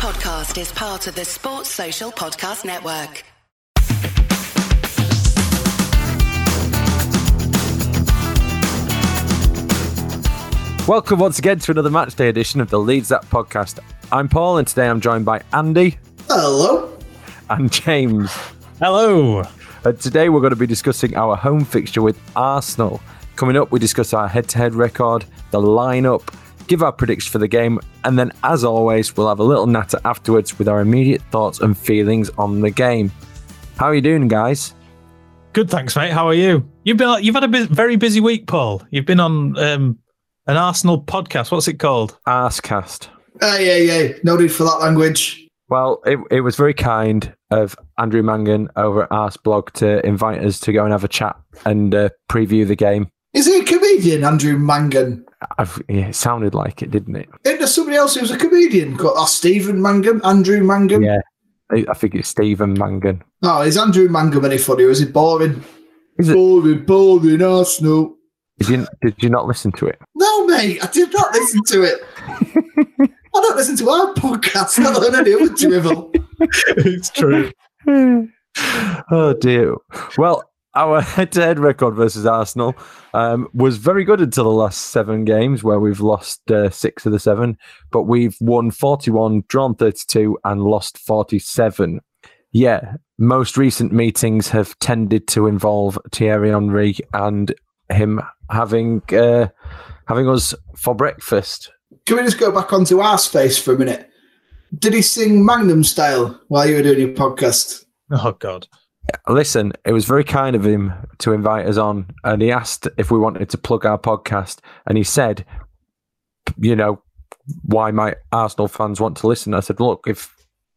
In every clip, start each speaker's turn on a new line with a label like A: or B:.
A: podcast is part of the Sports Social Podcast Network.
B: Welcome once again to another matchday edition of the Leeds That podcast. I'm Paul, and today I'm joined by Andy
C: Hello.
B: and James.
D: Hello.
B: And today we're going to be discussing our home fixture with Arsenal. Coming up, we discuss our head to head record, the lineup, give our predictions for the game, and then, as always, we'll have a little natter afterwards with our immediate thoughts and feelings on the game. How are you doing, guys?
D: Good, thanks, mate. How are you? You've been you've had a bu- very busy week, Paul. You've been on um, an Arsenal podcast. What's it called?
B: Arsecast.
C: Hey, hey, hey. No need for that language.
B: Well, it, it was very kind of Andrew Mangan over at Arseblog to invite us to go and have a chat and uh, preview the game.
C: Is he a comedian, Andrew Mangan?
B: I've, yeah, it sounded like it, didn't it?
C: Isn't there somebody else who's a comedian? Called, oh, Stephen Mangan? Andrew Mangan?
B: Yeah. I I think it's Stephen Mangan.
C: Oh, is Andrew Mangan any funny or is he boring?
B: Is it?
C: Boring, boring, Arsenal.
B: Did you, did you not listen to it?
C: No, mate, I did not listen to it. I don't listen to our podcast, not on any other drivel.
D: it's true.
B: oh dear. Well, our head-to-head record versus Arsenal um, was very good until the last seven games, where we've lost uh, six of the seven, but we've won 41, drawn 32, and lost 47. Yeah, most recent meetings have tended to involve Thierry Henry and him having uh, having us for breakfast.
C: Can we just go back onto our space for a minute? Did he sing Magnum style while you were doing your podcast?
D: Oh God.
B: Listen, it was very kind of him to invite us on, and he asked if we wanted to plug our podcast, and he said, "You know, why might Arsenal fans want to listen?" I said, "Look, if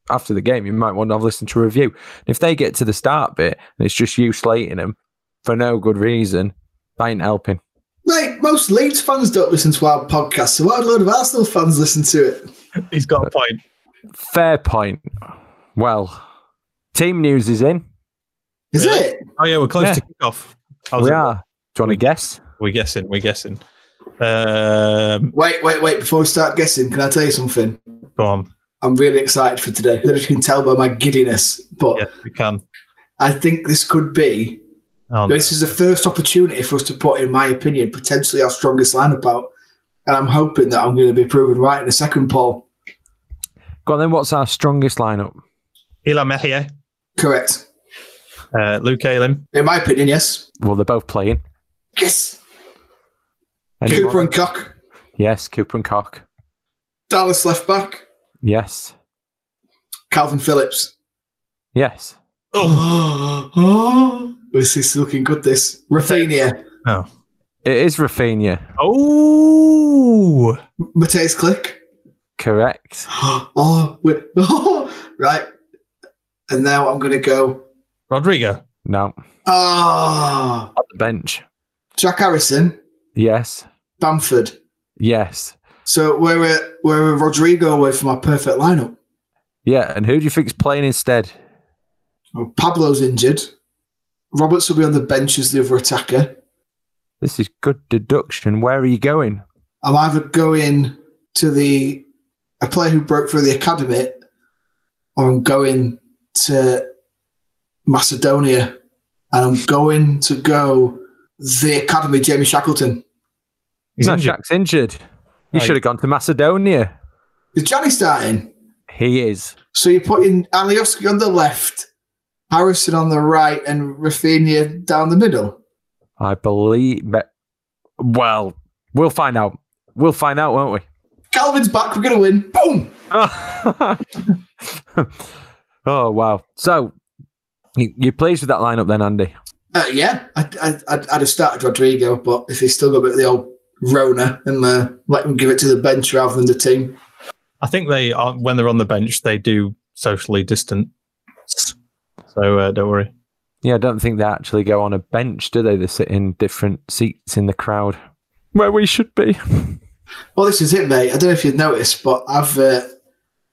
B: after the game you might want to have listened to a review, and if they get to the start bit and it's just you slating them for no good reason, that ain't helping."
C: Mate, most Leeds fans don't listen to our podcast, so why would a load of Arsenal fans listen to it?
D: He's got a point.
B: Fair point. Well, team news is in.
C: Is
D: Really?
C: it?
D: Oh yeah, we're close
B: Yeah.
D: to kick off. How's
B: we
D: it?
B: are. Do you want to guess?
D: We're guessing. We're guessing. Um,
C: Wait, wait, wait. Before we start guessing, can I tell you something?
D: go on.
C: I'm really excited for today. I don't know if you can tell by my giddiness, but
D: Yes, we can.
C: I think this could be.
D: Oh,
C: This is the first opportunity for us to put, in my opinion, potentially our strongest lineup out. And I'm hoping that I'm going to be proven right in the second, poll.
B: Go on then. What's our strongest lineup?
D: Illan Meslier,
C: Correct.
D: Uh, Luke Ayling,
C: In my opinion, yes.
B: Well, they're both playing.
C: Yes.
B: Anyone?
C: Cooper and Koch.
B: Yes, Cooper and Koch.
C: Dallas left back.
B: Yes.
C: Calvin Phillips.
B: Yes.
C: Oh, this is looking good. This Raphinha,
D: Oh.
B: It is Raphinha.
D: Oh.
C: Mateusz Klich.
B: Correct.
C: Oh, wait. right. And now I'm going to go.
D: Rodrigo.
B: No.
C: Ah,
B: On the bench.
C: Jack Harrison,
B: Yes.
C: Bamford.
B: Yes.
C: So we're a, we're Rodrigo away from our perfect lineup.
B: Yeah. And who do you think's playing instead?
C: Well, Pablo's injured. Roberts will be on the bench as the other attacker.
B: This is good deduction. Where are you going?
C: I'm either going to the a player who broke through the academy, or I'm going to Macedonia, and I'm going to go the academy. Jamie Shackleton.
D: He's
B: no, hmm.
D: injured.
B: Jack's injured. You
D: Right.
B: should have gone to Macedonia.
C: Is Johnny starting?
B: He is.
C: So you're putting Alioski on the left, Harrison on the right, and Raphinha down the middle.
B: I believe. Well, we'll find out. We'll find out, won't we?
C: Calvin's back. We're going to win. Boom.
B: oh wow! So you, you pleased with that lineup then, Andy?
C: Uh, yeah, I, I, I'd, I'd have started Rodrigo, but if he's still got a bit of the old Rona, and uh, let him give it to the bench rather than the team.
D: I think they are when they're on the bench, they do socially distance. So uh, don't worry.
B: Yeah, I don't think they actually go on a bench, do they? They sit in different seats in the crowd where we should be.
C: Well, this is it, mate. I don't know if you've noticed, but I've uh,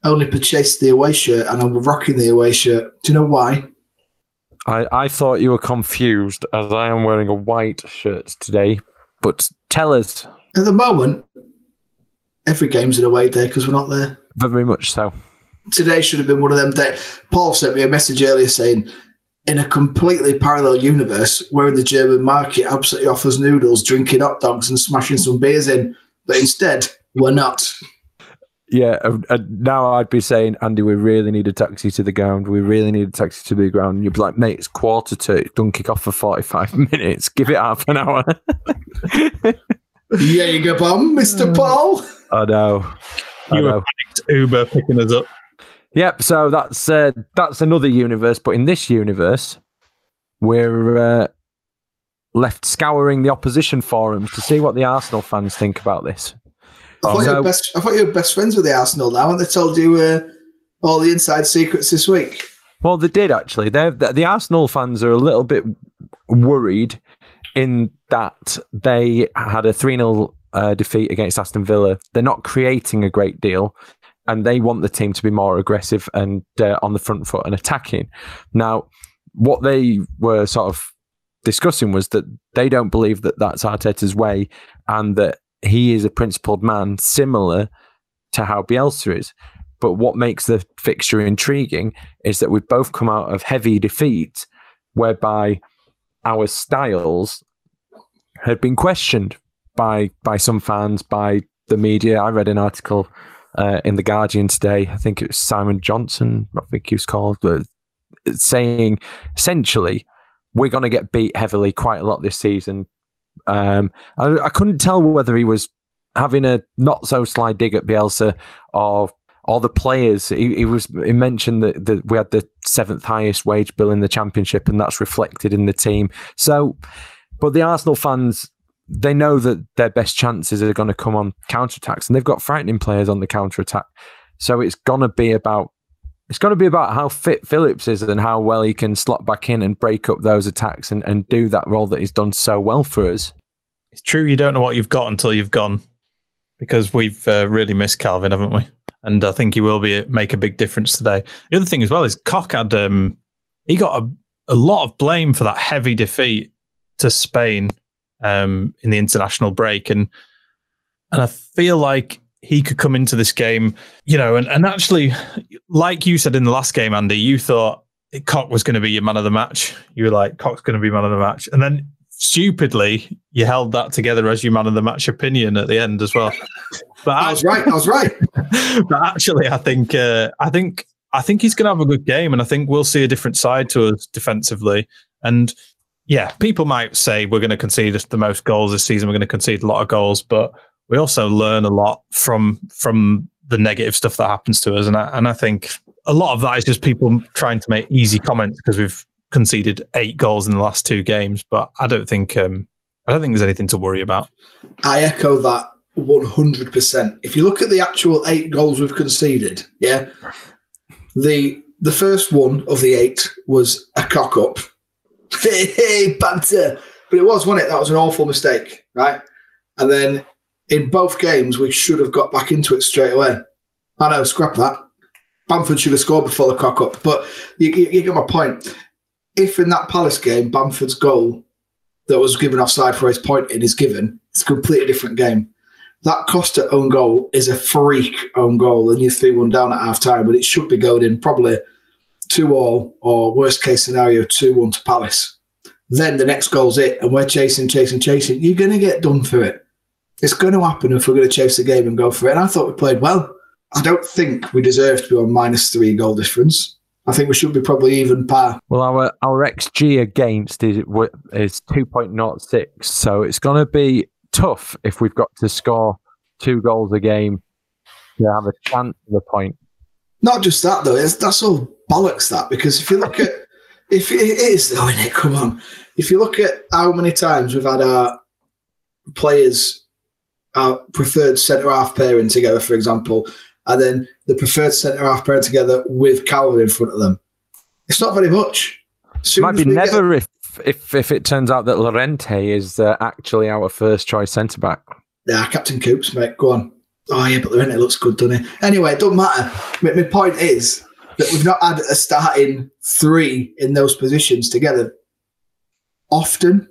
C: only purchased the away shirt and I'm rocking the away shirt. Do you know why?
B: I, I thought you were confused as I am wearing a white shirt today. But tell us,
C: At the moment, every game's an away day because we're not there.
B: very much so.
C: today should have been one of them days. Paul sent me a message earlier saying, in a completely parallel universe, where in the German market absolutely offers noodles, drinking hot dogs, and smashing some beers in, but instead we're not.
B: Yeah, and now I'd be saying, Andy, we really need a taxi to the ground. We really need a taxi to the ground. And you'd be like, mate, it's quarter to. Don't kick off for 45 minutes. Give it half an hour.
C: yeah, you go, bomb, Mr. Paul.
B: I know. I
D: You were
B: know.
D: panicked Uber picking us up.
B: Yep. So that's uh, that's another universe, but in this universe, we're uh, left scouring the opposition forums to see what the Arsenal fans think about this.
C: I thought, you
B: So-
C: were best, I thought you were best friends with the Arsenal now, and they told you uh, all the inside secrets this week.
B: Well, they did actually. They're, the, the Arsenal fans are a little bit worried in that they had a 3 0 uh, defeat against Aston Villa. They're not creating a great deal and they want the team to be more aggressive and uh, on the front foot and attacking. Now, what they were sort of discussing was that they don't believe that that's Arteta's way and that he is a principled man, similar to how Bielsa is. But what makes the fixture intriguing is that we've both come out of heavy defeat, whereby our styles had been questioned by by some fans, by the media. I read an article uh, in the Guardian today. I think it was Simon Johnson. I think he was called, but saying essentially we're going to get beat heavily quite a lot this season. Um, I, I couldn't tell whether he was having a not so sly dig at Bielsa or all the players. He, he was he mentioned that, that we had the seventh highest wage bill in the championship, and that's reflected in the team. So, but the Arsenal fans they know that their best chances are going to come on counter attacks, and they've got frightening players on the counter attack. So it's going to be about it's going to be about how fit Phillips is and how well he can slot back in and break up those attacks and, and do that role that he's done so well for us.
D: It's true you don't know what you've got until you've gone, because we've uh, really missed Calvin, haven't we? And I think he will be make a big difference today. The other thing as well is Koch had um, he got a, a lot of blame for that heavy defeat to Spain um, in the international break, and and I feel like he could come into this game, you know, and, and actually, like you said in the last game, Andy, you thought Koch was going to be your man of the match. You were like, Koch's going to be man of the match, and then stupidly you held that together as your man of the match opinion at the end as well. But
C: I was right. I was right.
D: but actually, I think uh, I think I think he's going to have a good game, and I think we'll see a different side to us defensively. And yeah, people might say we're going to concede the most goals this season. We're going to concede a lot of goals, but we also learn a lot from from the negative stuff that happens to us. And I, and I think a lot of that is just people trying to make easy comments because we've conceded eight goals in the last two games. But I don't think um, I don't think there's anything to worry about.
C: I echo that 100%. If you look at the actual eight goals we've conceded, yeah, the the first one of the eight was a cock up. Hey, banter. But it was, wasn't it? That was an awful mistake, right? And then in both games, we should have got back into it straight away. I know, scrap that. Bamford should have scored before the cock up. But you, you, you get my point. If in that Palace game, Bamford's goal that was given offside for his point in is given, it's a completely different game. That Costa own goal is a freak own goal, and you're 3 1 down at half time, but it should be going in probably 2 all, or worst case scenario, 2 1 to Palace. Then the next goal's it, and we're chasing, chasing, chasing. You're going to get done for it. It's going to happen if we're going to chase the game and go for it. And I thought we played well. I don't think we deserve to be on minus three goal difference. I think we should be probably even par.
B: Well, our our xG against is is two point not six, so it's going to be tough if we've got to score two goals a game to have a chance of a point.
C: Not just that though, it's, that's all bollocks. That because if you look at if it is though, it? Come on. If you look at how many times we've had our players, our preferred centre half pairing together, for example, and then the preferred centre half pairing together with Calvin in front of them, it's not very much. Soon
B: Might be
C: we get-
B: never if if if it turns out that Llorente is uh, actually our first choice centre back.
C: Yeah, Captain Coops, mate. Go on. Oh yeah, but it looks good, doesn't he? Anyway, it doesn't matter. My, my point is that we've not had a starting three in those positions together often.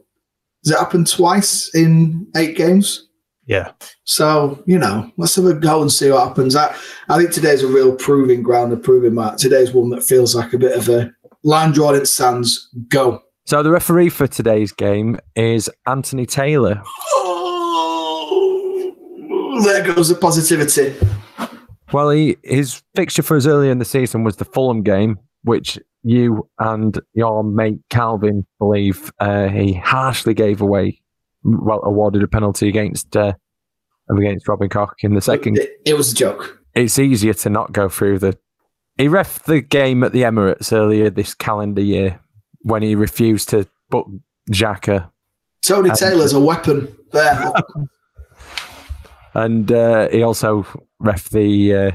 C: Has it happened twice in eight games?
D: Yeah.
C: So, you know, let's have a go and see what happens. I, I think today's a real proving ground, a proving mark. Today's one that feels like a bit of a land drawn in sands. Go.
B: So the referee for today's game is Anthony Taylor.
C: Oh, there goes the positivity.
B: Well, he his fixture for us earlier in the season was the Fulham game, which you and your mate Calvin believe uh, he harshly gave away, well, awarded a penalty against uh, against Robin Koch in the second.
C: It, it was a joke.
B: It's easier to not go through the. He ref the game at the Emirates earlier this calendar year when he refused to book Xhaka
C: Tony
B: Um,
C: Taylor's a weapon. There.
B: and uh, he also ref the uh,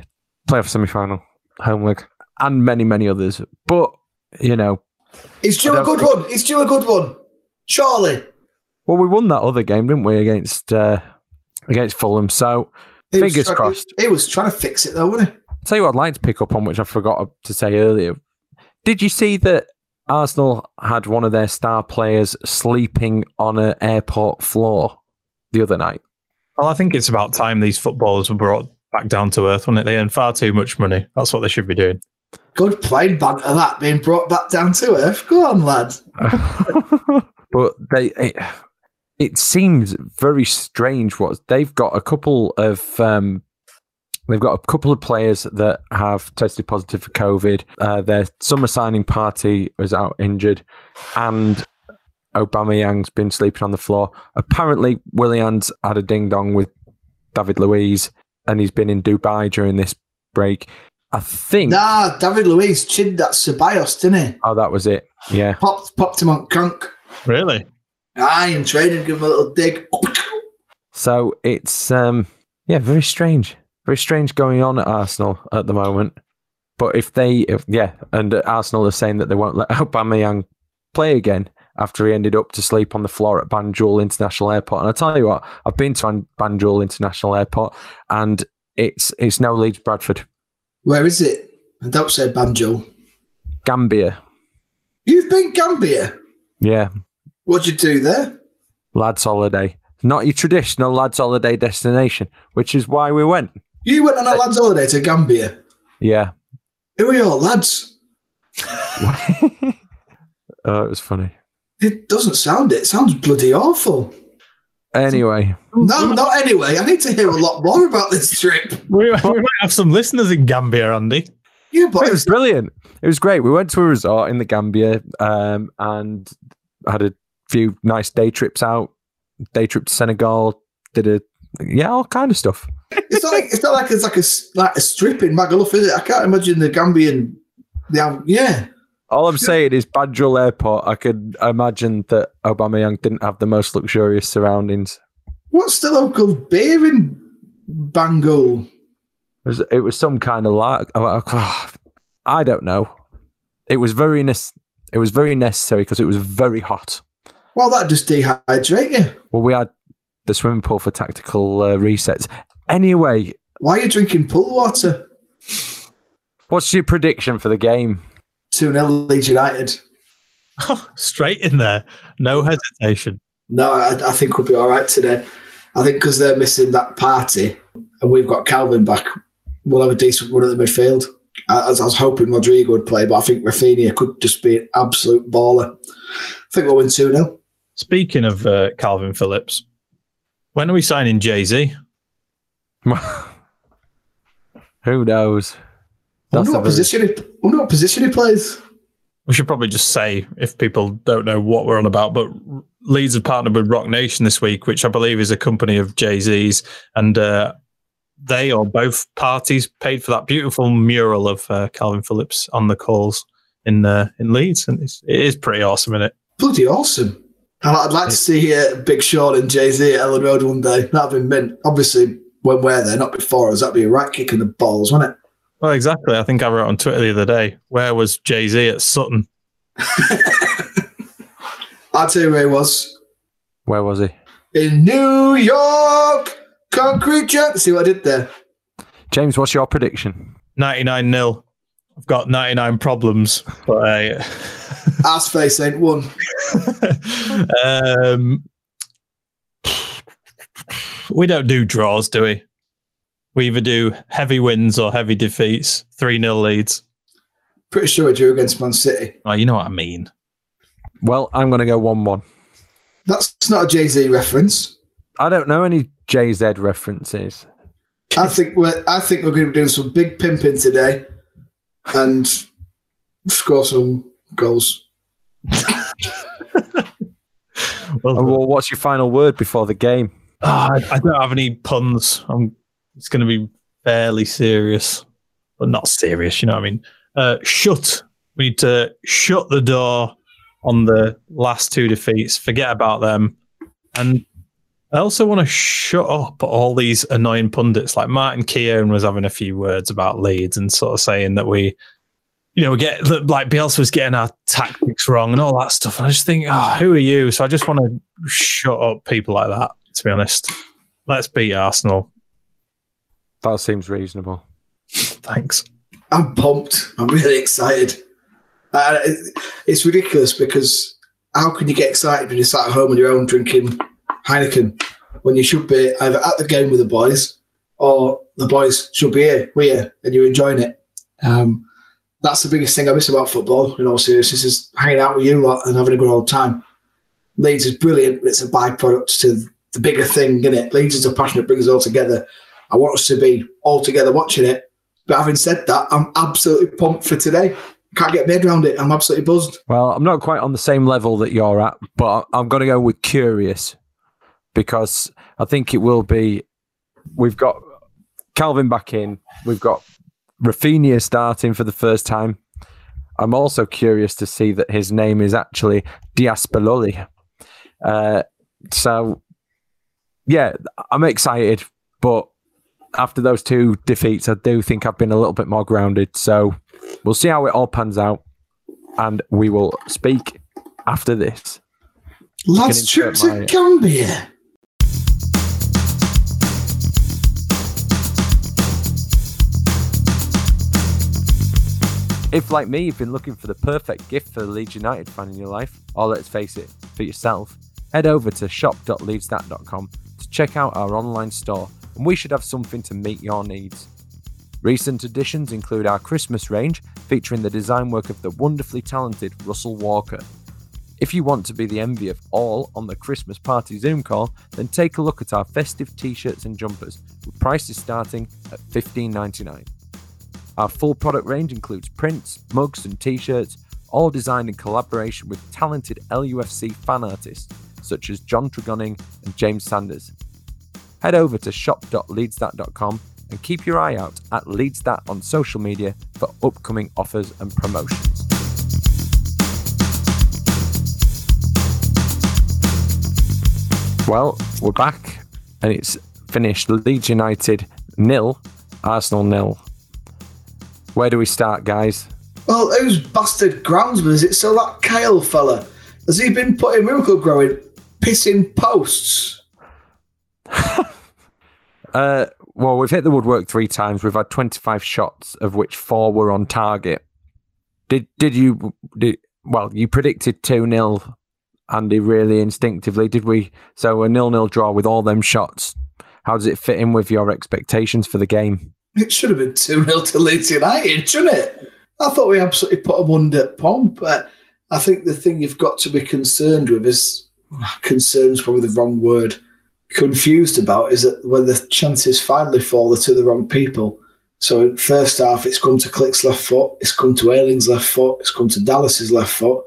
B: playoff semi-final home leg and many many others. But you know,
C: it's due a good one. It's due a good one. Surely.
B: Well, we won that other game, didn't we, against uh, against Fulham? So
C: He was
B: Fingers
C: try-
B: crossed.
C: He, he was trying to fix it though, wasn't he?
B: I'll tell you what, I'd like to pick up on which I forgot to say earlier. Did you see that Arsenal had one of their star players sleeping on an airport floor the other night?
D: Well, I think it's about time these footballers were brought back down to earth, wasn't it? They earn far too much money. That's what they should be doing.
C: Good plane banter that being brought back down to earth. Go on, lad.
B: but they it, it seems very strange what they've got a couple of um they've got a couple of players that have tested positive for covid uh, their summer signing Partey was out injured and Aubameyang's been sleeping on the floor apparently Willian's had a ding dong with David Luiz and he's been in Dubai during this break I think
C: Nah, David Luiz chinned that Ceballos, didn't he?
B: oh that was it yeah
C: Popped, popped him on conk.
D: Really?
C: Aye, in training, give him a little dig.
B: So it's um yeah, very strange. Very strange going on at Arsenal at the moment. But if they if, yeah, and Arsenal are saying that they won't let Aubameyang play again after he ended up to sleep on the floor at Banjul International Airport. And I tell you what, I've been to Banjul International Airport and it's it's now Leeds Bradford.
C: Where is it? And don't say Banjo.
B: Gambia.
C: You've been Gambia.
B: Yeah.
C: What'd you do there?
B: Lads holiday. Not your traditional lads holiday destination, which is why we went.
C: You went on a lad's holiday to Gambia.
B: Yeah.
C: Who are your lads?
B: Oh, it was funny.
C: It doesn't sound it. It sounds bloody awful.
B: Anyway,
C: No, not anyway. I need to hear a lot more about this trip.
D: We, we might have some listeners in Gambia, Andy.
C: Yeah, but
B: it was brilliant. It was great. We went to a resort in the Gambia um, and had a few nice day trips out. Day trip to Senegal. Did a yeah, all kind of stuff.
C: it's not like it's not like it's like a like a strip in Magaluf, is it? I can't imagine the Gambian. The yeah,
B: All I'm saying is Banjul Airport. I could imagine that Aubameyang didn't have the most luxurious surroundings.
C: what's the local beer in Banjul?
B: It was, it was some kind of like I don't know. It was very nes- It was very necessary because it was very hot.
C: Well, that just dehydrate you.
B: Well, we had the swimming pool for tactical uh, resets. Anyway,
C: Why are you drinking pool water?
B: what's your prediction for the game?
C: 2 0 Leeds United.
D: Straight in there. No hesitation.
C: No, I, I think we'll be all right today. I think because they're missing that Partey and we've got Calvin back, we'll have a decent run at the midfield. As I was hoping Rodrigo would play, but I think Raphinha could just be an absolute baller. I think we'll win 2 0.
D: Speaking of uh, Calvin Phillips, when are we signing Jay Z?
B: Who knows?
C: I wonder what
B: very-
C: position he, wonder what position he plays.
D: We should probably just say, if people don't know what we're on about, but Leeds have partnered with Roc Nation this week, which I believe is a company of Jay Z's. And uh, they or both parties paid for that beautiful mural of uh, Calvin Phillips on the calls in uh, in Leeds. And it's, it is pretty awesome, isn't it?
C: Bloody awesome. And I'd like to see uh, Big Sean and Jay Z at Elland Road one day. That'd be mint. Obviously, when we're there, not before us, that'd be a right kick in the balls, wouldn't it?
D: Well, exactly. I think I wrote on Twitter the other day, where was Jay Z at Sutton?
C: I'll tell you where he was.
B: Where was he?
C: In New York, concrete junk. See what I did there?
B: James, what's your prediction?
D: 99 nil. I've got 99 problems, but uh,
C: Ass face ain't one.
D: um, we don't do draws, do we? We either do heavy wins or heavy defeats, 3 0 Leeds.
C: Pretty sure I drew against Man City.
D: Oh, you know what I mean.
B: Well, I'm going to go 1 1.
C: That's not a Jay Z reference.
B: I don't know any Jay Z references.
C: I think we're I think we're going to be doing some big pimping today, and score some goals.
B: well, well, what's your final word before the game?
D: Uh, I, I don't have any puns. I'm, it's going to be fairly serious, but not serious. You know what I mean? Uh, shut. We need to shut the door on the last two defeats. Forget about them, and I also want to shut up all these annoying pundits. Like Martin Keown was having a few words about Leeds and sort of saying that we, you know, we get like Bielsa was getting our tactics wrong and all that stuff. And I just think, oh, who are you? So I just want to shut up people like that. To be honest, let's beat Arsenal.
B: That seems reasonable.
D: Thanks.
C: I'm pumped. I'm really excited. Uh, it's ridiculous because how can you get excited when you're sat at home on your own drinking Heineken when you should be either at the game with the boys or the boys should be here, we here, and you're enjoying it. Um, that's the biggest thing I miss about football, in all seriousness, is hanging out with you lot and having a good old time. Leeds is brilliant, but it's a byproduct to the bigger thing, isn't it? Leeds is a passion that brings us all together. I want us to be all together watching it. But having said that, I'm absolutely pumped for today. Can't get my head around it. I'm absolutely buzzed.
B: Well, I'm not quite on the same level that you're at, but I'm going to go with curious because I think it will be. We've got Calvin back in. We've got Raphinha starting for the first time. I'm also curious to see that his name is actually Dias Belloli. Uh, so, yeah, I'm excited, but after those two defeats, I do think I've been a little bit more grounded. So, we'll see how it all pans out, and we will speak after this.
C: Last trip to. Gambia.
B: If, like me, you've been looking for the perfect gift for the Leeds United fan in your life, or let's face it, for yourself, head over to shop.leedsthat.com to check out our online store, and we should have something to meet your needs. Recent additions include our Christmas range, featuring the design work of the wonderfully talented Russell Walker. If you want to be the envy of all on the Christmas party Zoom call, then take a look at our festive t shirts and jumpers, with prices starting at $15.99. Our full product range includes prints, mugs, and t shirts, all designed in collaboration with talented LUFC fan artists such as John Tregonning and James Sanders. Head over to shop.leedsthat.com and keep your eye out at LeedsThat on social media for upcoming offers and promotions. Well, we're back and it's finished Leeds United nil, Arsenal nil. Where do we start, guys?
C: Well, who's bastard groundsman is it? So that Kyle fella, has he been putting miracle growing, pissing posts?
B: uh, well, we've hit the woodwork three times. We've had 25 shots, of which four were on target. Did did you did well? You predicted two 0 Andy. Really instinctively, did we? So a nil nil draw with all them shots. How does it fit in with your expectations for the game?
C: It should have been 2 0 to Leeds United, shouldn't it? I thought we absolutely put them under pomp. But I think the thing you've got to be concerned with is ah, concerns probably the wrong word. Confused about is that when the chances finally fall they're to the wrong people. So first half, it's come to Klich's left foot, it's come to Ayling's left foot, it's come to Dallas's left foot.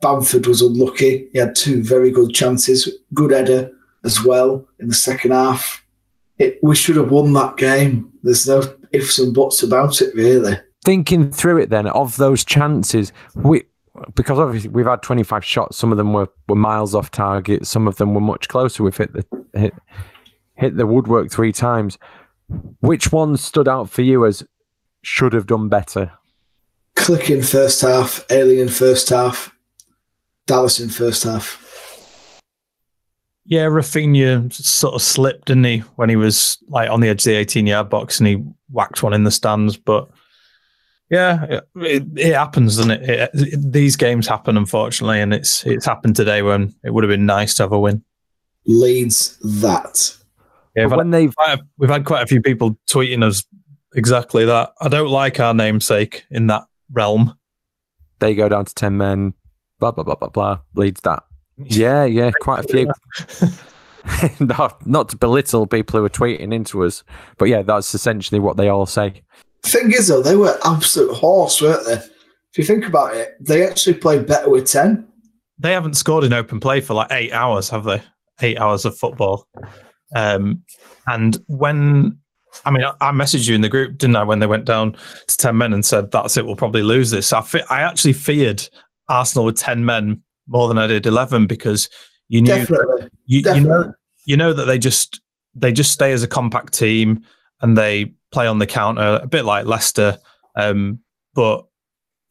C: Bamford was unlucky. He had two very good chances, good header as well in the second half. It, we should have won that game there's no ifs and buts about it, really.
B: Thinking through it, then of those chances, we because obviously we've had 25 shots. Some of them were, were miles off target. Some of them were much closer. We've hit the hit, hit the woodwork three times. Which one stood out for you as should have done better?
C: Klich in first half, Ayling first half, Dallas in first half.
D: Yeah, Raphinha sort of slipped, didn't he, when he was like on the edge of the 18 yard box and he whacked one in the stands. But yeah, it, it happens, doesn't it? It, it? These games happen, unfortunately, and it's it's happened today when it would have been nice to have a win.
C: Leeds that.
D: Yeah,
B: But
D: but
B: when they've
D: quite we've had quite a few people tweeting us exactly that. I don't like our namesake in that realm.
B: they go down to ten men, blah blah blah blah blah, Leeds that. Yeah, yeah, quite a few. not, not to belittle people who are tweeting into us, but yeah, that's essentially what they all say.
C: Thing is, though, they were absolute horse, weren't they? If you think about it, they actually played better with 10.
D: They haven't scored in open play for like eight hours, have they? Eight hours of football. Um, and when, I mean, I, I messaged you in the group, didn't I, when they went down to 10 men and said, that's it, we'll probably lose this. I, fe- I actually feared Arsenal with 10 men more than I did 11 because you knew you, you know you know that they just they just stay as a compact team and they play on the counter a bit like Leicester um but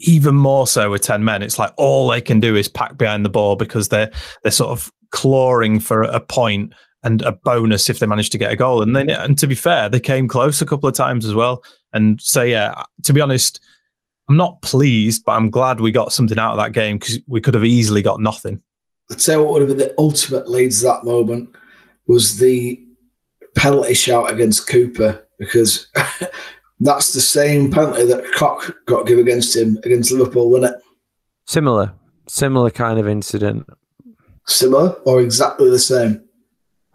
D: even more so with 10 men it's like all they can do is pack behind the ball because they're they're sort of clawing for a point and a bonus if they manage to get a goal. And then and to be fair they came close a couple of times as well. And so yeah to be honest I'm not pleased but I'm glad we got something out of that game because we could have easily got nothing
C: I'd say what would have been the ultimate Leeds that moment was the penalty shout against Cooper because that's the same penalty that Koch got given against him against Liverpool, wasn't it?
B: Similar, similar kind of incident.
C: Similar or exactly the same?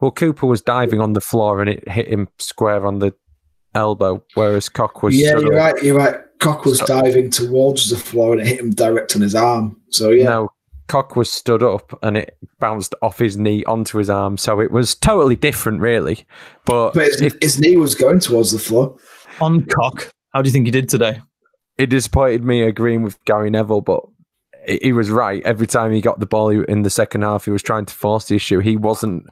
B: Well, Cooper was diving on the floor and it hit him square on the elbow, whereas Koch was
C: yeah, you're
B: of-
C: right. You're right. Koch was
B: So-
C: diving towards the floor and it hit him direct on his arm. So yeah,
B: No, Koch was stood up and it bounced off his knee onto his arm. So it was totally different, really. But,
C: but his,
B: if,
C: his knee was going towards the floor.
D: on Koch how do you think he did today
B: it disappointed me agreeing with Gary Neville, but he he was right. Every time he got the ball in the second half, he was trying to force the issue. He wasn't.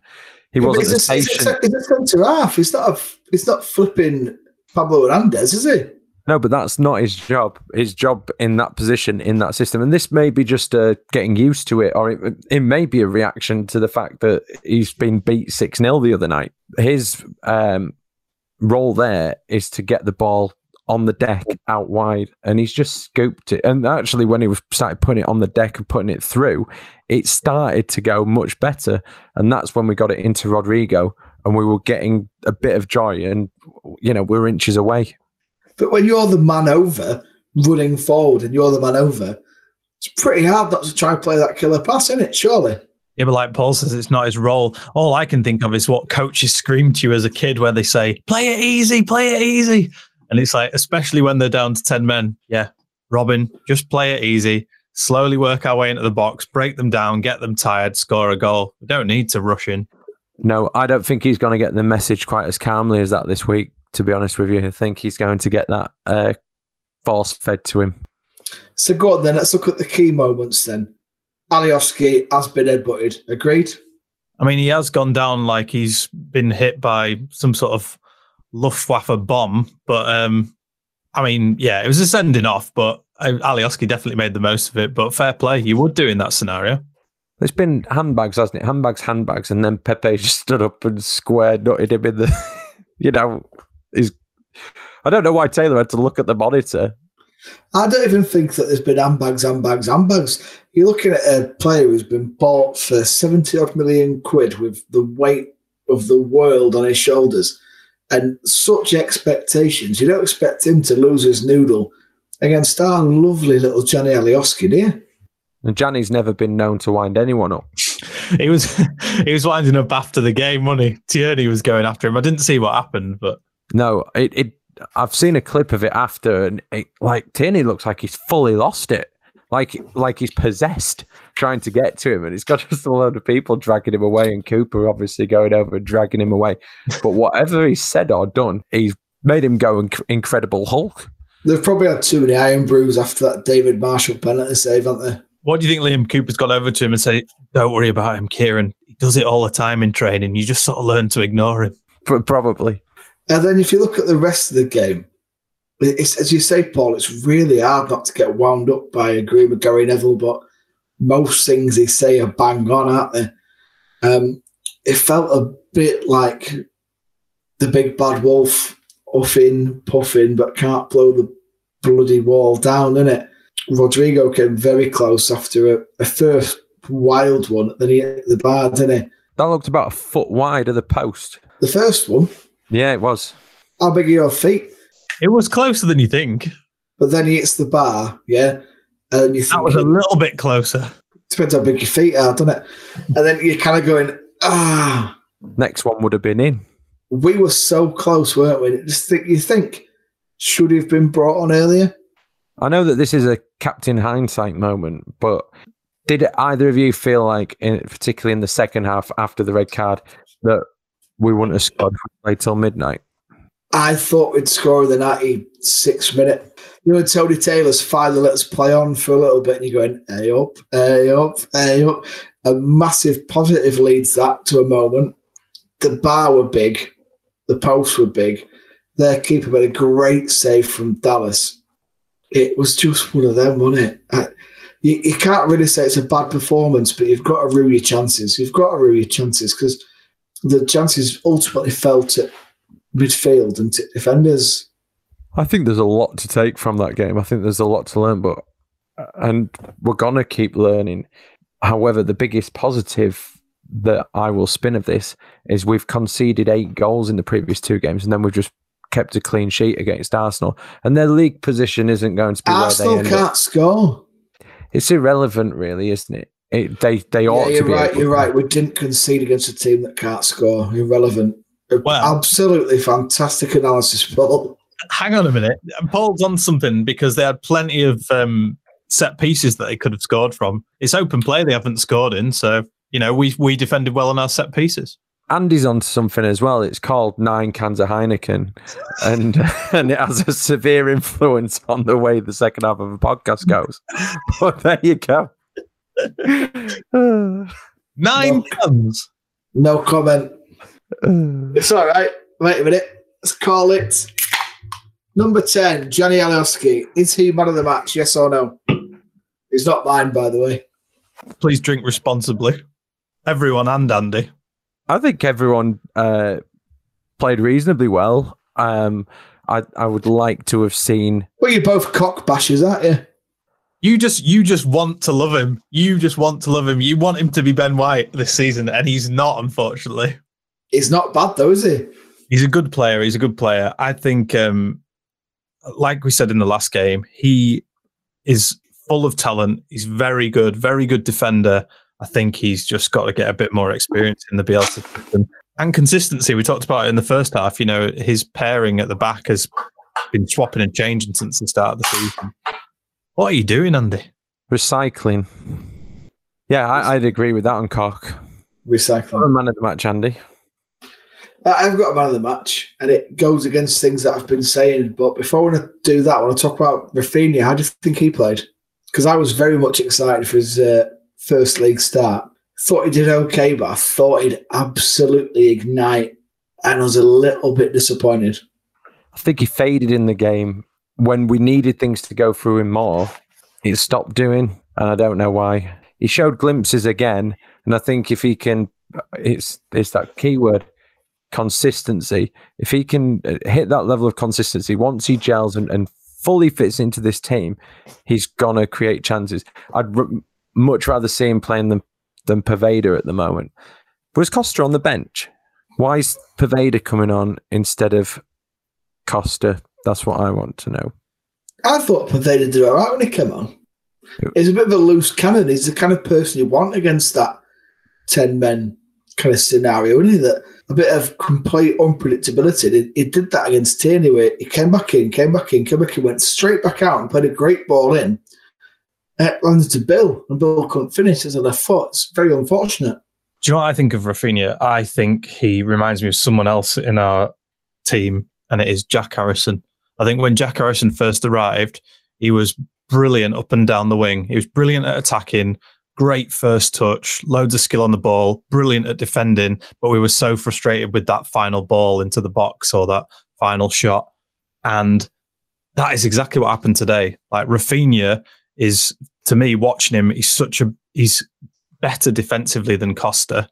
B: He
C: Yeah,
B: wasn't
C: it's,
B: as
C: a, he's
B: patient.
C: a, he's a centre half. He's not. A, he's not flipping Pablo Hernandez, is he?
B: No, but that's not his job. His job in that position, in that system, and this may be just uh, getting used to it, or it, it may be a reaction to the fact that he's been beat six 0 the other night. His um, role there is to get the ball on the deck out wide, and he's just scooped it. And actually, when he was started putting it on the deck and putting it through, it started to go much better, and that's when we got it into Rodrigo, and we were getting a bit of joy, and you know we're inches away.
C: But when you're the man over running forward and you're the man over, it's pretty hard not to try and play that killer pass, isn't it? Surely.
D: Yeah, but like Paul says, it's not his role. All I can think of is what coaches scream to you as a kid where they say, play it easy, play it easy. And it's like, especially when they're down to 10 men. Yeah, Robin, just play it easy, slowly work our way into the box, break them down, get them tired, score a goal. We don't need to rush in.
B: No, I don't think he's going to get the message quite as calmly as that this week. To be honest with you, I think he's going to get that uh, force fed to him.
C: So go on then. Let's look at the key moments then. Alioski has been headbutted. Agreed.
D: I mean, he has gone down like he's been hit by some sort of Luftwaffe bomb. But um, I mean, yeah, it was a sending off, but uh, Alioski definitely made the most of it. But fair play, you would do in that scenario.
B: It's been handbags, hasn't it? Handbags, handbags, and then Pepe just stood up and square nutted him in the. you know, he's. I don't know why Taylor had to look at the monitor.
C: I don't even think that there's been handbags, handbags, handbags. You're looking at a player who's been bought for 70 odd million quid with the weight of the world on his shoulders and such expectations. You don't expect him to lose his noodle against our lovely little Johnny Alioski, do you?
B: And Johnny's never been known to wind anyone up.
D: he was he was winding up after the game, wasn't he? Tierney was going after him. I didn't see what happened, but
B: No, it, it. I've seen a clip of it after, and it, like Tierney looks like he's fully lost it, like like he's possessed, trying to get to him, and it's got just a load of people dragging him away, and Cooper obviously going over and dragging him away. But whatever he's said or done, he's made him go inc- incredible Hulk.
C: They've probably had too many Irn-Brus after that David Marshall penalty save, haven't they?
D: what do you think Liam Cooper's gone over to him and say, Don't worry about him, Kieran. He does it all the time in training. You just sort of learn to ignore him.
B: Probably,
C: And then if you look at the rest of the game, it's, as you say, Paul, it's really hard not to get wound up by agreeing with Gary Neville, but most things he say are bang on, aren't they? Um, it felt a bit like the big bad wolf huffing, puffing, but can't blow the bloody wall down, innit? Rodrigo came very close after a, a first wild one, then he hit the bar, didn't he?
B: that looked about a foot wide of the post.
C: The first one.
B: Yeah, it was.
C: How big are your feet?
D: It was closer than you think.
C: But then he hits the bar, yeah. And you think
D: That was a little bit closer.
C: depends how big your feet are, doesn't it? And then you're kind of going, ah,
B: Next one would have been in.
C: we were so close, weren't we? Just think, you think should he have been brought on earlier?
B: I know that this is a captain hindsight moment, but did either of you feel like, in, particularly in the second half after the red card, that we wouldn't have scored if till midnight?
C: I thought we'd score in the 96 minute. You know, Tony Taylor's finally let us play on for a little bit, and you're going, hey up, hey up, hey up. A massive positive Leeds that to a moment. The bar were big, the posts were big. Their keeper made a great save from Dallas. It was just one of them, wasn't it? I, you, you can't really say it's a bad performance, but you've got to rue your chances. You've got to rue your chances because the chances ultimately fell to midfield and to defenders.
B: I think there's a lot to take from that game. I think there's a lot to learn, but and we're gonna keep learning. However, the biggest positive that I will spin of this is we've conceded eight goals in the previous two games, and then we've just kept a clean sheet against Arsenal, and their league position isn't going to be
C: Arsenal
B: where they end
C: can't score.
B: It's irrelevant, really, isn't it? It they they
C: Yeah,
B: ought to
C: you're
B: be.
C: right. You're right. We didn't concede against a team that can't score. Irrelevant.
D: Well-
C: Absolutely fantastic analysis, Paul.
D: Hang on a minute. Paul's on something because they had plenty of um, set pieces that they could have scored from. It's open play they haven't scored in, so you know we we defended well on our set pieces.
B: Andy's onto something as well. It's called Nine Cans of Heineken, and and it has a severe influence on the way the second half of a podcast goes. but there you go.
D: Nine
C: No.
D: guns.
C: No comment. It's all right. Wait a minute. Let's call it number 10, Johnny Alioski. Is he man of the match? Yes or no? He's not mine, by the way.
D: Please drink responsibly. Everyone and Andy.
B: I think everyone uh, played reasonably well. Um, I I would like to have seen.
C: Well, you're both cock bashers, aren't you?
D: You just you just want to love him. You just want to love him. You want him to be Ben White this season, and he's not, unfortunately.
C: He's not bad, though, is he?
D: He's a good player. He's a good player. I think, um, like we said in the last game, he is full of talent. He's very good, very good defender. I think he's just got to get a bit more experience in the Bielsa system and consistency. We talked about it in the first half. You know, his pairing at the back has been swapping and changing since the start of the season. What are you doing, Andy?
B: Recycling. Yeah, I, I'd agree with that on Koch. I'm a
C: Recycling.
B: man of the match, Andy.
C: I- I've got a man of the match, and it goes against things that I've been saying. But before I want to do that, I want to talk about Raphinha. How do you think he played? Because I was very much excited for his uh, first league start. Thought he did okay, but I thought he'd absolutely ignite, and I was a little bit disappointed.
B: I think he faded in the game when we needed things to go through him more. He stopped doing, and I don't know why. He showed glimpses again, and I think if he can, it's it's that key word, consistency. If he can uh, hit that level of consistency, once he gels and, and fully fits into this team, he's gonna create chances. I'd r- much rather see him playing than than Poveda at the moment. Was Costa on the bench? Why is Poveda coming on instead of Costa? That's what I want to know.
C: I thought Poveda did all right when he came on. He's a bit of a loose cannon. He's the kind of person you want against that 10 men kind of scenario, isn't he? That a bit of complete unpredictability. He, he did that against Tierney where he came back in, came back in, came back in, went straight back out and played a great ball in. It landed to Bill, and Bill couldn't finish as a left foot. It's very unfortunate.
D: Do you know what I think of Raphinha? I think he reminds me of someone else in our team, and it is Jack Harrison. I think when Jack Harrison first arrived, he was brilliant up and down the wing. He was brilliant at attacking, great first touch, loads of skill on the ball, brilliant at defending. But we were so frustrated with that final ball into the box or that final shot. And that is exactly what happened today. Like Raphinha is, to me, watching him, he's such a, he's better defensively than Costa.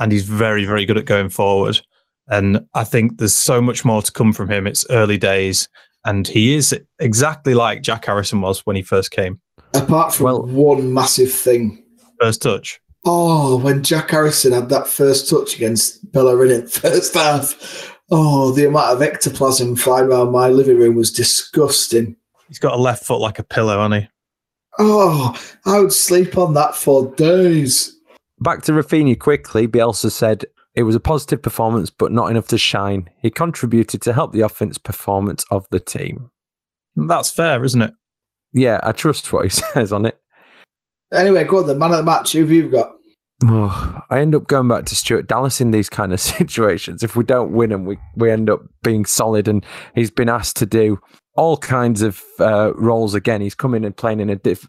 D: And he's very, very good at going forward. And I think there's so much more to come from him. It's early days. And he is exactly like Jack Harrison was when he first came.
C: Apart from
B: Well-
C: one massive thing,
D: First touch.
C: Oh, when Jack Harrison had that first touch against Bellerin first half. Oh, the amount of ectoplasm flying around my living room was disgusting.
D: He's got a left foot like a pillow, hasn't he?
C: Oh, I would sleep on that for days.
B: Back to Raphinha quickly. Bielsa said it was a positive performance, but not enough to shine. He contributed to help the offense performance of the team.
D: That's fair, isn't it?
B: Yeah, I trust what he says on it.
C: Anyway, go on, the man of the match. Who have you got?
B: Oh, I end up going back to Stuart Dallas in these kind of situations. If we don't win him, we, we end up being solid. And he's been asked to do all kinds of uh, roles again. He's coming and playing in a diff.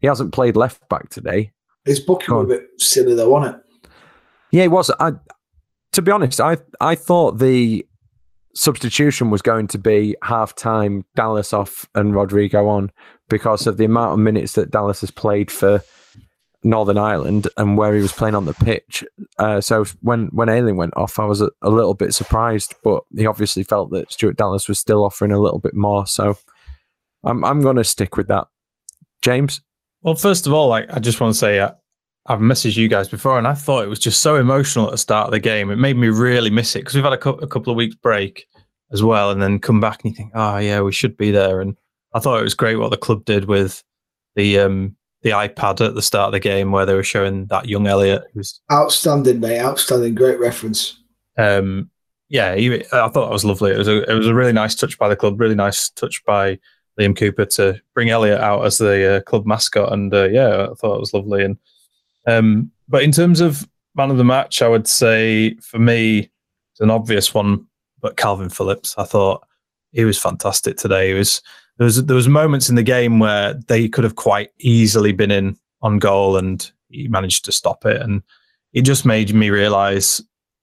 B: He hasn't played left back today.
C: His booking was a bit silly though, wasn't it?
B: Yeah, it was. I, to be honest, I I thought the substitution was going to be half time Dallas off and Rodrigo on because of the amount of minutes that Dallas has played for Northern Ireland and where he was playing on the pitch. Uh, so when when Ayling went off, I was a, a, little bit surprised, but he obviously felt that Stuart Dallas was still offering a little bit more. So I'm I'm going to stick with that. James.
D: Well, first of all, like I just want to say. Uh, I've messaged you guys before, and I thought it was just so emotional at the start of the game. It made me really miss it because we've had a, co- a couple of weeks break as well, and then come back and you think, oh yeah, we should be there. And I thought it was great what the club did with the um, the iPad at the start of the game where they were showing that young Elliot. Who's
C: outstanding, mate. Outstanding, great reference.
D: Um, yeah, he, I thought that was lovely. It was a it was a really nice touch by the club. Really nice touch by Liam Cooper to bring Elliot out as the uh, club mascot. And uh, yeah, I thought it was lovely. And um, but in terms of man of the match, I would say for me it's an obvious one, but Calvin Phillips. I thought he was fantastic today. He was there was there was moments in the game where they could have quite easily been in on goal, and he managed to stop it. And it just made me realize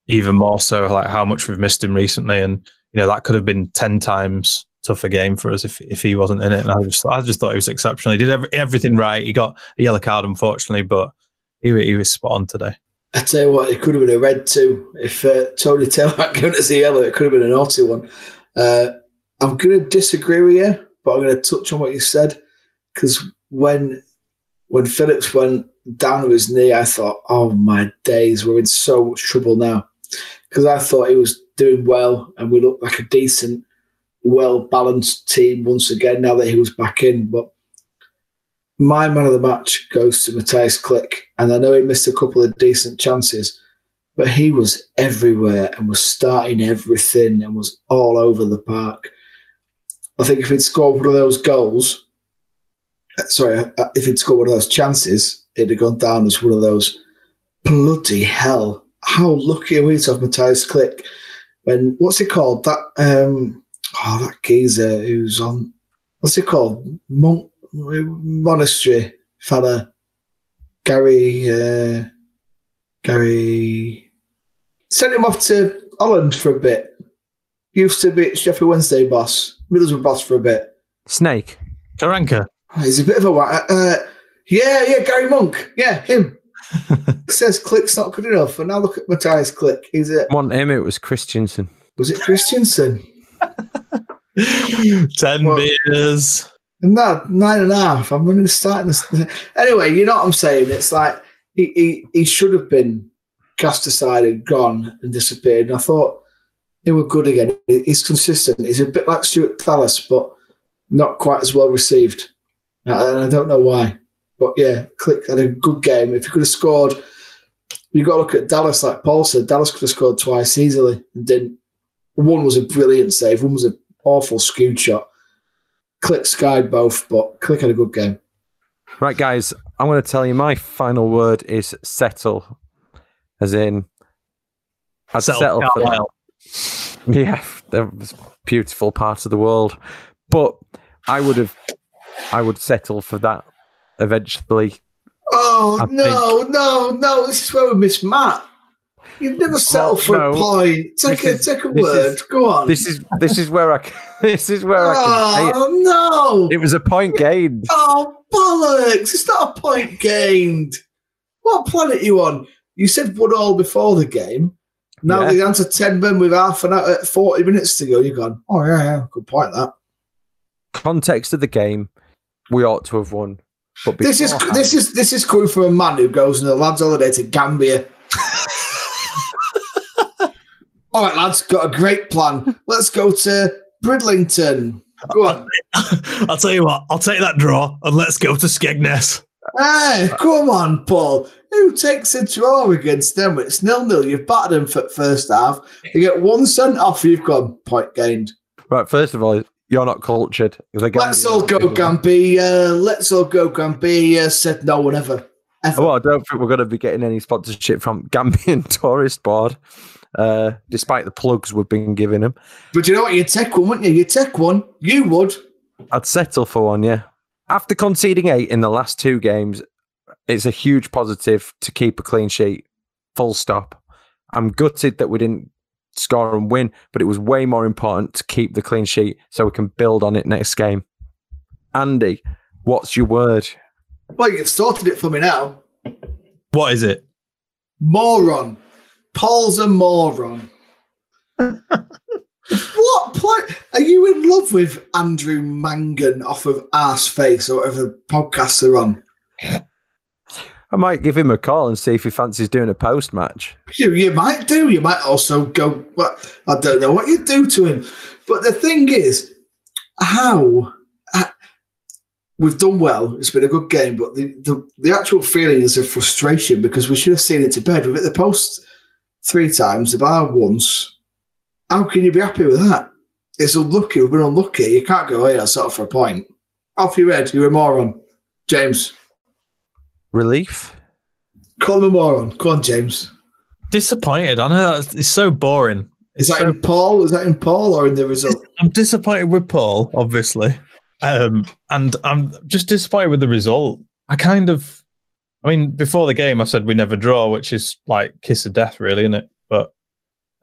D: even more so like how much we've missed him recently, and you know that could have been ten times tougher game for us if if he wasn't in it. And I just I just thought he was exceptional. He did every, everything right. He got a yellow card, unfortunately, but he he was spot on today.
C: I tell you what, it could have been a red too. If uh, Tony Taylor had given us a yellow, it could have been a naughty one. Uh, I'm going to disagree with you but I'm going to touch on what you said because when when Phillips went down to his knee, I thought, oh my days, we're in so much trouble now because I thought he was doing well and we looked like a decent, well balanced team once again now that he was back in. But my man of the match goes to Mateusz Klich, and I know he missed a couple of decent chances, but he was everywhere and was starting everything and was all over the park. I think if he'd scored one of those goals, uh, sorry, uh, if he'd scored one of those chances, it'd have gone down as one of those. Bloody hell! How lucky are we to have Mateusz Klich? When what's it called? That um, oh, that geezer who's on. What's it called? Monk monastery fella. Gary. Uh, Gary. Sent him off to Holland for a bit. Used to be Sheffield Wednesday boss Middlesbrough boss for a bit.
B: Snake.
D: Karanka.
C: Oh, he's a bit of a uh, yeah, yeah, Gary Monk. Yeah, him. says Klich's not good enough. And now look at Mateusz Klich. He's a
B: want him, it was Christensen.
C: Was it Christensen?
D: Ten well, meters.
C: No, nine and a half. I'm going to start this. Anyway, you know what I'm saying? It's like he, he, he should have been cast aside and gone and disappeared. And I thought he was good again. He's consistent. He's a bit like Stuart Dallas, but not quite as well received. Uh, and I don't know why. But yeah, Klich had a good game. If he could have scored, you got to look at Dallas, like Paul said. Dallas could have scored twice easily and didn't. One was a brilliant save, one was an awful skewed shot. Klich Sky both, but Klich had a good game.
B: Right, guys, I'm going to tell you my final word is settle, as in, I'd settle, settle for that. Yeah, that was beautiful part of the world. But I would have, I would settle for that eventually.
C: Oh I no, think. no, no! This is where we miss Matt. You never settled for no, a point. Take a is, take a word. Is, Go on.
B: This is this is where I. This is where
C: oh,
B: I.
C: Oh no!
B: It was a point gained.
C: Oh bollocks! It's not a point gained. What planet are you on? You said one all before the game. Now yeah. the answer 10 men with half an hour, uh, 40 minutes to go. You're gone, oh, yeah, yeah, good point that.
B: Context of the game, we ought to have won. But
C: This is this is this is coming from a man who goes on a lads' holiday to Gambia. All right, lads, got a great plan. Let's go to Bridlington. Go on.
D: I'll tell you what, I'll take that draw and let's go to Skegness.
C: Hey, come on, Paul. Who takes a draw against them? It's nil nil. You've battered them for first half. You get one cent off. You've got point gained.
B: right. First of all, you're not cultured. The
C: Let's all go Gambia. Let's all go Gambia. Said no one ever. Ever.
B: Well, I don't think we're going to be getting any sponsorship from Gambian Tourist Board, uh, despite the plugs we've been giving him.
C: But you know what? You take one, wouldn't you? You take one. You would.
B: I'd settle for one, yeah. After conceding eight in the last two games, it's a huge positive to keep a clean sheet. Full stop. I'm gutted that we didn't score and win, but it was way more important to keep the clean sheet so we can build on it next game. Andy, what's your word?
C: Well, you've sorted it for me now.
D: What is it?
C: Moron. Paul's a moron. what play? Are you in love with Andrew Mangan off of Arse Face or whatever podcasts are on?
B: I might give him a call and see if he fancies doing a post match.
C: You, you might do. You might also go. Well, I don't know what you do to him, but the thing is, how uh, we've done well. It's been a good game, but the, the the actual feeling is of frustration because we should have seen it to bed. We've hit the post three times, the bar once. How can you be happy with that? It's unlucky. We've been unlucky. You can't go, here sort of for a point. Off your head. You're a moron, James.
B: Relief?
C: Call him a moron. Go on, James.
D: Disappointed. I know that's, it's so boring.
C: Is
D: It's
C: that
D: so
C: in Paul? Is that in Paul or in the result?
D: I'm disappointed with Paul, obviously, um, and I'm just disappointed with the result. I kind of, I mean, before the game, I said we never draw, which is like kiss of death, really, isn't it? But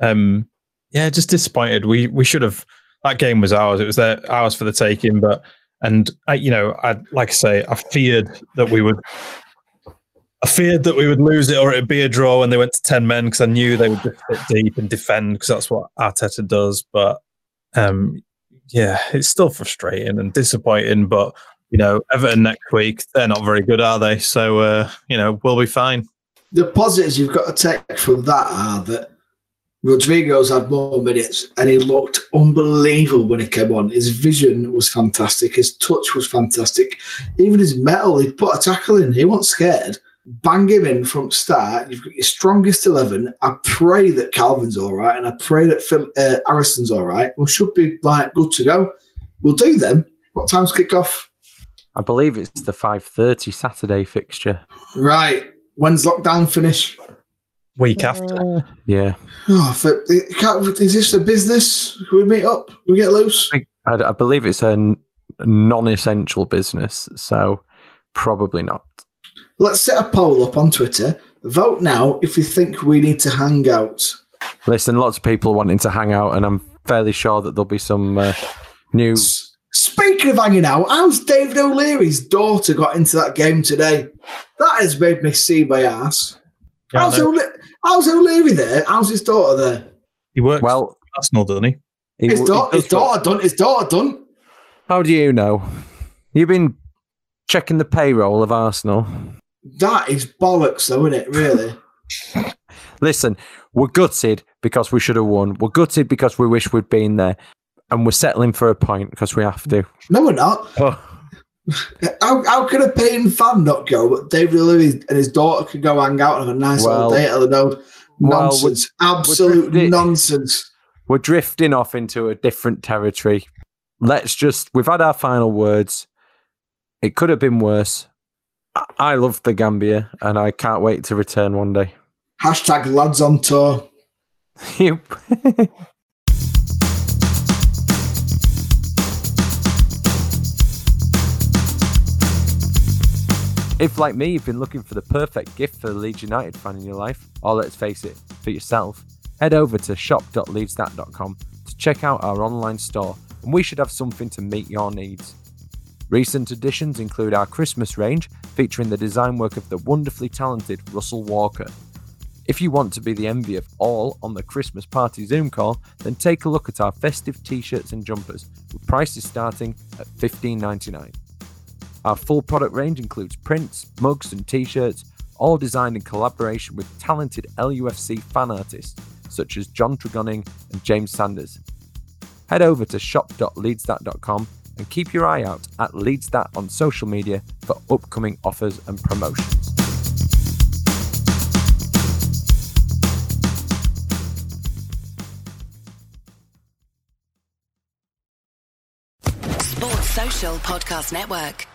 D: um, yeah, just disappointed. We we should have. That game was ours. It was their ours for the taking. But and I, you know, I like I say, I feared that we would. I feared that we would lose it or it'd be a draw when they went to 10 men because I knew they would just sit deep and defend because that's what Arteta does. But um, yeah, it's still frustrating and disappointing. But you know, Everton next week, they're not very good, are they? So uh, you know, we'll be fine.
C: the positives you've got to take from that are that Rodrigo's had more minutes and he looked unbelievable when he came on. His vision was fantastic. His touch was fantastic. Even his mettle, he'd put a tackle in. He wasn't scared. Bang him in from start. You've got your strongest 11. I pray that Calvin's all right and I pray that Phil, uh, Harrison's all right. We should be like good to go. We'll do them. What time's kick off?
B: I believe it's the 5.30 Saturday fixture.
C: Right. When's lockdown finish?
D: Week after,
B: Yeah.
C: Oh, for, can't, is this a business? Can we meet up? We get loose?
B: I, I believe it's a non-essential business, so probably not.
C: Let's set a poll up on Twitter. Vote now if you think we need to hang out.
B: Listen, lots of people wanting to hang out, and I'm fairly sure that there'll be some uh, new.
C: S- Speaking of hanging out, how's David O'Leary's daughter got into that game today? That has made me see my ass.
D: Yeah,
C: how's. O'Le- how's O'Leary there? How's his daughter there?
D: he works well,
B: Well,
D: Arsenal, doesn't he?
B: he
C: His, da-
B: he
C: his daughter done. His daughter done.
B: How do you know? You've been checking the payroll of Arsenal.
C: That is bollocks, though, isn't it? Really?
B: Listen, we're gutted because we should have won. We're gutted because we wish we'd been there, and we're settling for a point because we have to.
C: no, we're not.
B: Oh,
C: How, how can a paying fan not go, but David O'Leary and his daughter could go hang out and have a nice
B: Well-
C: little date at the node?
B: Well,
C: Nonsense. Absolute
B: drifting-
C: nonsense.
B: we're drifting off into a different territory. Let's just, we've had our final words. It could have been worse. I- I love the Gambia and I can't wait to return one day.
C: Hashtag lads on tour.
B: You- if, like me, you've been looking for the perfect gift for the Leeds United fan in your life, or let's face it, for yourself, head over to shop.leadsthat.com to check out our online store, and we should have something to meet your needs. Recent additions include our Christmas range, featuring the design work of the wonderfully talented Russell Walker. If you want to be the envy of all on the Christmas party Zoom call, then take a look at our festive t shirts and jumpers, with prices starting at $15.99. Our full product range includes prints, mugs, and t shirts, all designed in collaboration with talented LUFC fan artists such as John Tregonning and James Sanders. Head over to shop.leadsthat.com and keep your eye out at Leadsthat on social media for upcoming offers and promotions.
A: Sports Social Podcast Network.